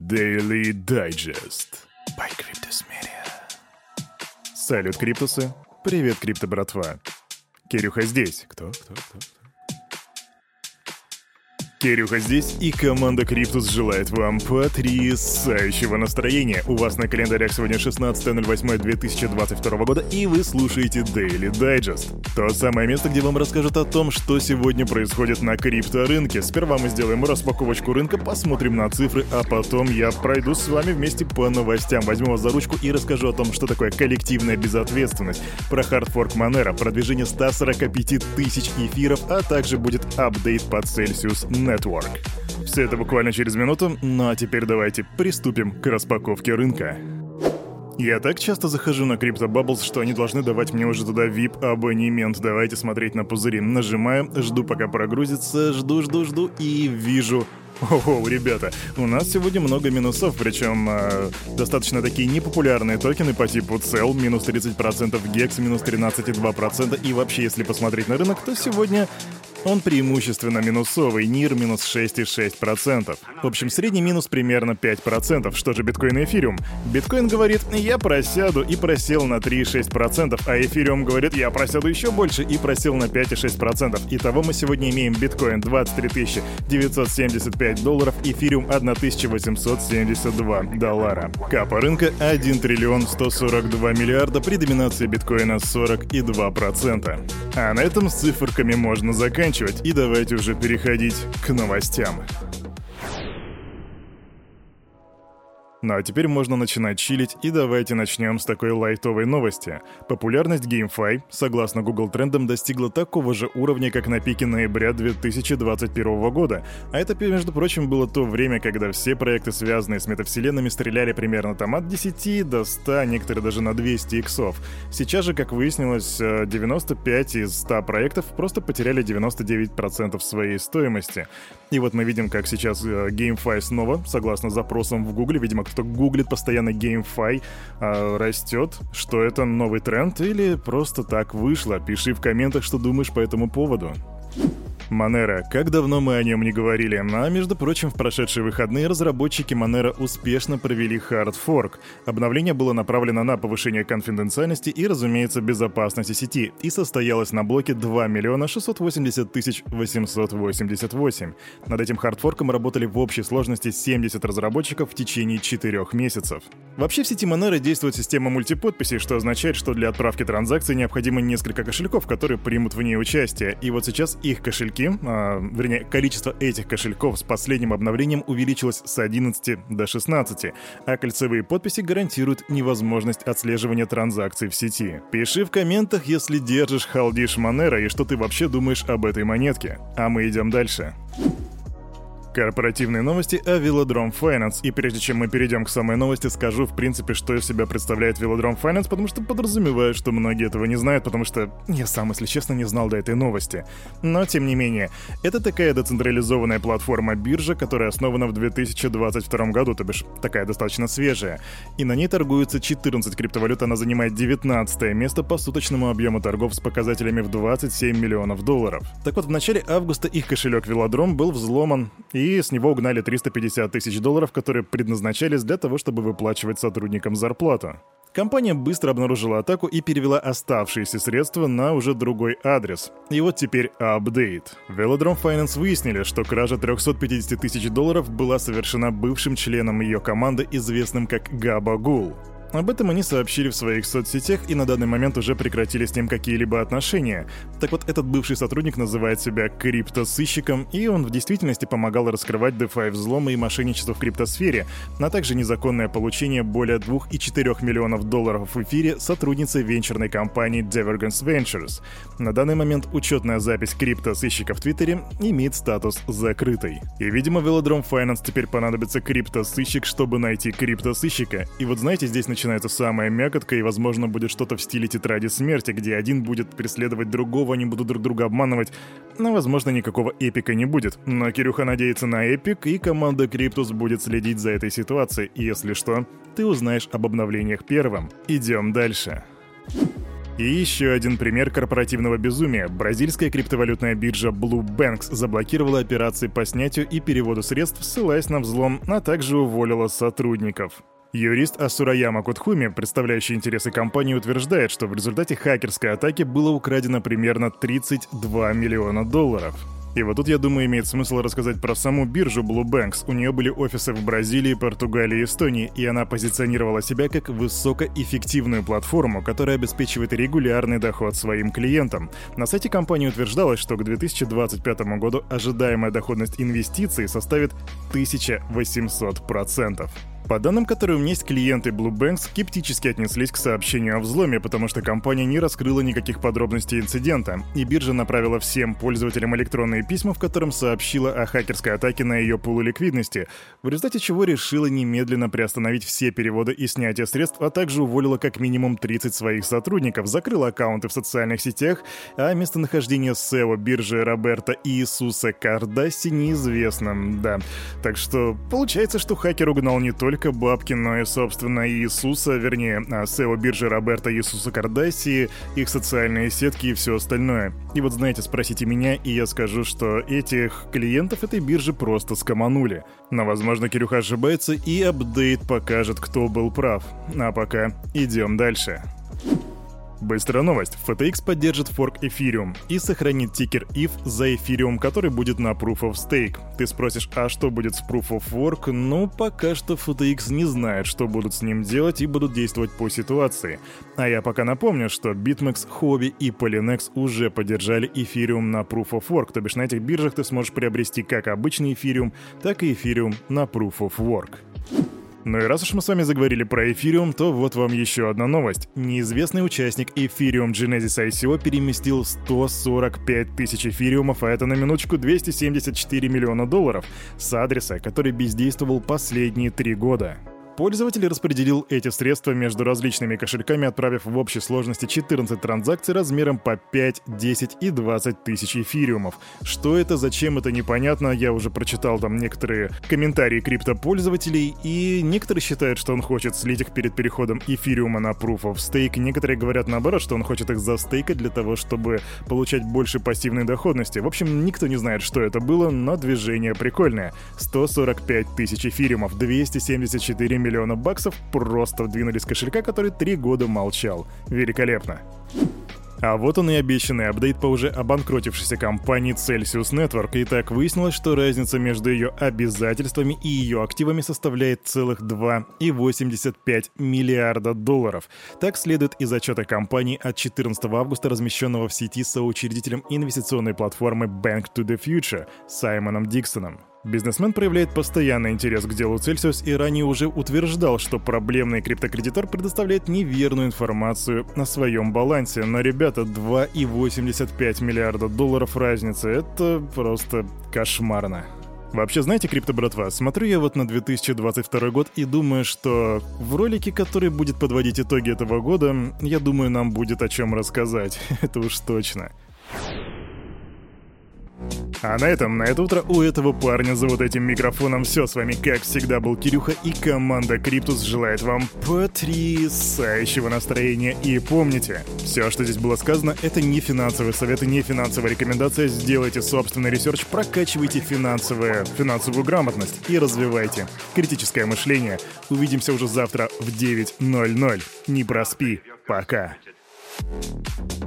Daily Digest. By Cryptus Media. Салют, Криптусы. Привет, Крипто братва. Кирюха здесь. Кто? Кто? Кто? Кирюха здесь, и команда Криптус желает вам потрясающего настроения. У вас на календарях сегодня 16.08.2022 года, и вы слушаете Daily Digest. То самое место, где вам расскажут о том, что сегодня происходит на крипторынке. Сперва мы сделаем распаковочку рынка, посмотрим на цифры, а потом я пройду с вами вместе по новостям. Возьму вас за ручку и расскажу о том, что такое коллективная безответственность, про хардфорк Monero, продвижение 145 тысяч эфиров, а также будет апдейт по Celsius Net. Network. Все это буквально через минуту, ну а теперь давайте приступим к распаковке рынка. Я так часто захожу на Crypto Bubbles, что они должны давать мне уже туда VIP-абонемент. Давайте смотреть на пузыри. Нажимаю, жду пока прогрузится, жду, жду, жду и вижу Ого, ребята, у нас сегодня много минусов, причем э, достаточно такие непопулярные токены по типу CEL, минус 30%, GEX, минус 13,2%, и вообще, если посмотреть на рынок, то сегодня он преимущественно минусовый, НИР минус 6,6%. В общем, средний минус примерно 5%. Что же биткоин и эфириум? Биткоин говорит, я просяду и просел на 3,6%, а эфириум говорит, я просяду еще больше и просел на 5,6%. Итого мы сегодня имеем биткоин 23 975 долларов, эфириум 1872 доллара. Капа рынка 1 триллион 142 миллиарда при доминации биткоина 42%. А на этом с циферками можно заканчивать заканчивать, и давайте уже переходить к новостям. Ну а теперь можно начинать чилить, и давайте начнем с такой лайтовой новости. Популярность GameFi, согласно Google трендам, достигла такого же уровня, как на пике ноября 2021 года. А это, между прочим, было то время, когда все проекты, связанные с метавселенными, стреляли примерно там от 10 до 100, некоторые даже на 200 иксов. Сейчас же, как выяснилось, 95 э, из 100 проектов просто потеряли 99% своей стоимости. И вот мы видим, как сейчас э, GameFi снова, согласно запросам в Google, видимо, кто гуглит постоянно GameFi, э, растет. Что это новый тренд или просто так вышло? Пиши в комментах, что думаешь по этому поводу. Monero. Как давно мы о нем не говорили. А между прочим, в прошедшие выходные разработчики Monero успешно провели fork. Обновление было направлено на повышение конфиденциальности и, разумеется, безопасности сети и состоялось на блоке 2 миллиона 680 тысяч 888. Над этим хардфорком работали в общей сложности 70 разработчиков в течение 4 месяцев. Вообще в сети Monero действует система мультиподписей, что означает, что для отправки транзакций необходимо несколько кошельков, которые примут в ней участие. И вот сейчас их кошельки кошельки, а, вернее, количество этих кошельков с последним обновлением увеличилось с 11 до 16, а кольцевые подписи гарантируют невозможность отслеживания транзакций в сети. Пиши в комментах, если держишь халдиш Монера и что ты вообще думаешь об этой монетке. А мы идем дальше. Корпоративные новости о Velodrome Finance. И прежде чем мы перейдем к самой новости, скажу, в принципе, что из себя представляет Velodrome Finance, потому что подразумеваю, что многие этого не знают, потому что я сам, если честно, не знал до этой новости. Но, тем не менее, это такая децентрализованная платформа-биржа, которая основана в 2022 году, то бишь такая достаточно свежая. И на ней торгуется 14 криптовалют, она занимает 19 место по суточному объему торгов с показателями в 27 миллионов долларов. Так вот, в начале августа их кошелек Velodrome был взломан, и и с него угнали 350 тысяч долларов, которые предназначались для того, чтобы выплачивать сотрудникам зарплату. Компания быстро обнаружила атаку и перевела оставшиеся средства на уже другой адрес. И вот теперь апдейт. Velodrome Finance выяснили, что кража 350 тысяч долларов была совершена бывшим членом ее команды, известным как Габа Гул. Об этом они сообщили в своих соцсетях и на данный момент уже прекратили с ним какие-либо отношения. Так вот, этот бывший сотрудник называет себя криптосыщиком, и он в действительности помогал раскрывать DeFi взломы и мошенничество в криптосфере, а также незаконное получение более 2,4 миллионов долларов в эфире сотрудницы венчурной компании Divergence Ventures. На данный момент учетная запись криптосыщика в Твиттере имеет статус закрытой. И, видимо, Velodrome Finance теперь понадобится криптосыщик, чтобы найти криптосыщика. И вот знаете, здесь начинается начинается самая мякотка, и, возможно, будет что-то в стиле тетради смерти, где один будет преследовать другого, они будут друг друга обманывать. Но, возможно, никакого эпика не будет. Но Кирюха надеется на эпик, и команда Криптус будет следить за этой ситуацией. И если что, ты узнаешь об обновлениях первым. Идем дальше. И еще один пример корпоративного безумия. Бразильская криптовалютная биржа BlueBenx заблокировала операции по снятию и переводу средств, ссылаясь на взлом, а также уволила сотрудников. Юрист Ассурамайя Кутхуми, представляющий интересы компании, утверждает, что в результате хакерской атаки было украдено примерно 32 миллиона долларов. И вот тут, я думаю, имеет смысл рассказать про саму биржу Blue Banks. У нее были офисы в Бразилии, Португалии и Эстонии, и она позиционировала себя как высокоэффективную платформу, которая обеспечивает регулярный доход своим клиентам. На сайте компании утверждалось, что к 2025 году ожидаемая доходность инвестиций составит 1800%. По данным, которые у меня есть, клиенты Blue Bank скептически отнеслись к сообщению о взломе, потому что компания не раскрыла никаких подробностей инцидента, и биржа направила всем пользователям электронные письма, в котором сообщила о хакерской атаке на ее пулы ликвидности, в результате чего решила немедленно приостановить все переводы и снятие средств, а также уволила как минимум 30 своих сотрудников, закрыла аккаунты в социальных сетях, а местонахождение SEO биржи Роберта Иисуса Кардасси неизвестно, да. Так что получается, что хакер угнал не только только бабки, но и, собственно, Иисуса, вернее, SEO биржи Роберта Иисуса Кардасии, их социальные сетки и все остальное. И вот знаете, спросите меня, и я скажу, что этих клиентов этой биржи просто скоманули. Но, возможно, Кирюха ошибается, и апдейт покажет, кто был прав. А пока идем дальше. Быстрая новость. FTX поддержит форк Ethereum и сохранит тикер ETH за Ethereum, который будет на Proof of Stake. Ты спросишь, а что будет с Proof of Work? Ну, пока что FTX не знает, что будут с ним делать и будут действовать по ситуации. А я пока напомню, что BitMEX, Huobi и Polynex уже поддержали Ethereum на Proof of Work, то бишь на этих биржах ты сможешь приобрести как обычный Ethereum, так и Ethereum на Proof of Work. Ну и раз уж мы с вами заговорили про эфириум, то вот вам еще одна новость. Неизвестный участник Ethereum Genesis ICO переместил 145 тысяч эфириумов, а это на минуточку 274 миллиона долларов, с адреса, который бездействовал последние три года. Пользователь распределил эти средства между различными кошельками, отправив в общей сложности 14 транзакций размером по 5, 10 и 20 тысяч эфириумов. Что это, зачем это непонятно, я уже прочитал там некоторые комментарии криптопользователей, и некоторые считают, что он хочет слить их перед переходом эфириума на Proof of Stake, некоторые говорят наоборот, что он хочет их застейкать для того, чтобы получать больше пассивной доходности. В общем, никто не знает, что это было, но движение прикольное. 145 тысяч эфириумов, 274 миллиона баксов просто вдвинули с кошелька, который три года молчал. Великолепно. А вот он и обещанный апдейт по уже обанкротившейся компании Celsius Network. И так выяснилось, что разница между ее обязательствами и ее активами составляет целых 2,85 миллиарда долларов. Так следует из отчета компании от 14 августа, размещенного в сети соучредителем инвестиционной платформы Bank to the Future Саймоном Диксоном. Бизнесмен проявляет постоянный интерес к делу Celsius и ранее уже утверждал, что проблемный криптокредитор предоставляет неверную информацию на своем балансе. Но, ребята, 2,85 миллиарда долларов разницы — это просто кошмарно. Вообще, знаете, крипто братва, смотрю я вот на 2022 год и думаю, что в ролике, который будет подводить итоги этого года, я думаю, нам будет о чем рассказать. Это уж точно. А на этом, на это утро у этого парня за вот этим микрофоном все. С вами, как всегда, был Кирюха и команда Криптус желает вам потрясающего настроения. И помните, все, что здесь было сказано, это не финансовый совет и не финансовая рекомендация. Сделайте собственный research, прокачивайте финансовые, финансовую грамотность и развивайте критическое мышление. Увидимся уже завтра в 9.00. Не проспи. Пока. thank you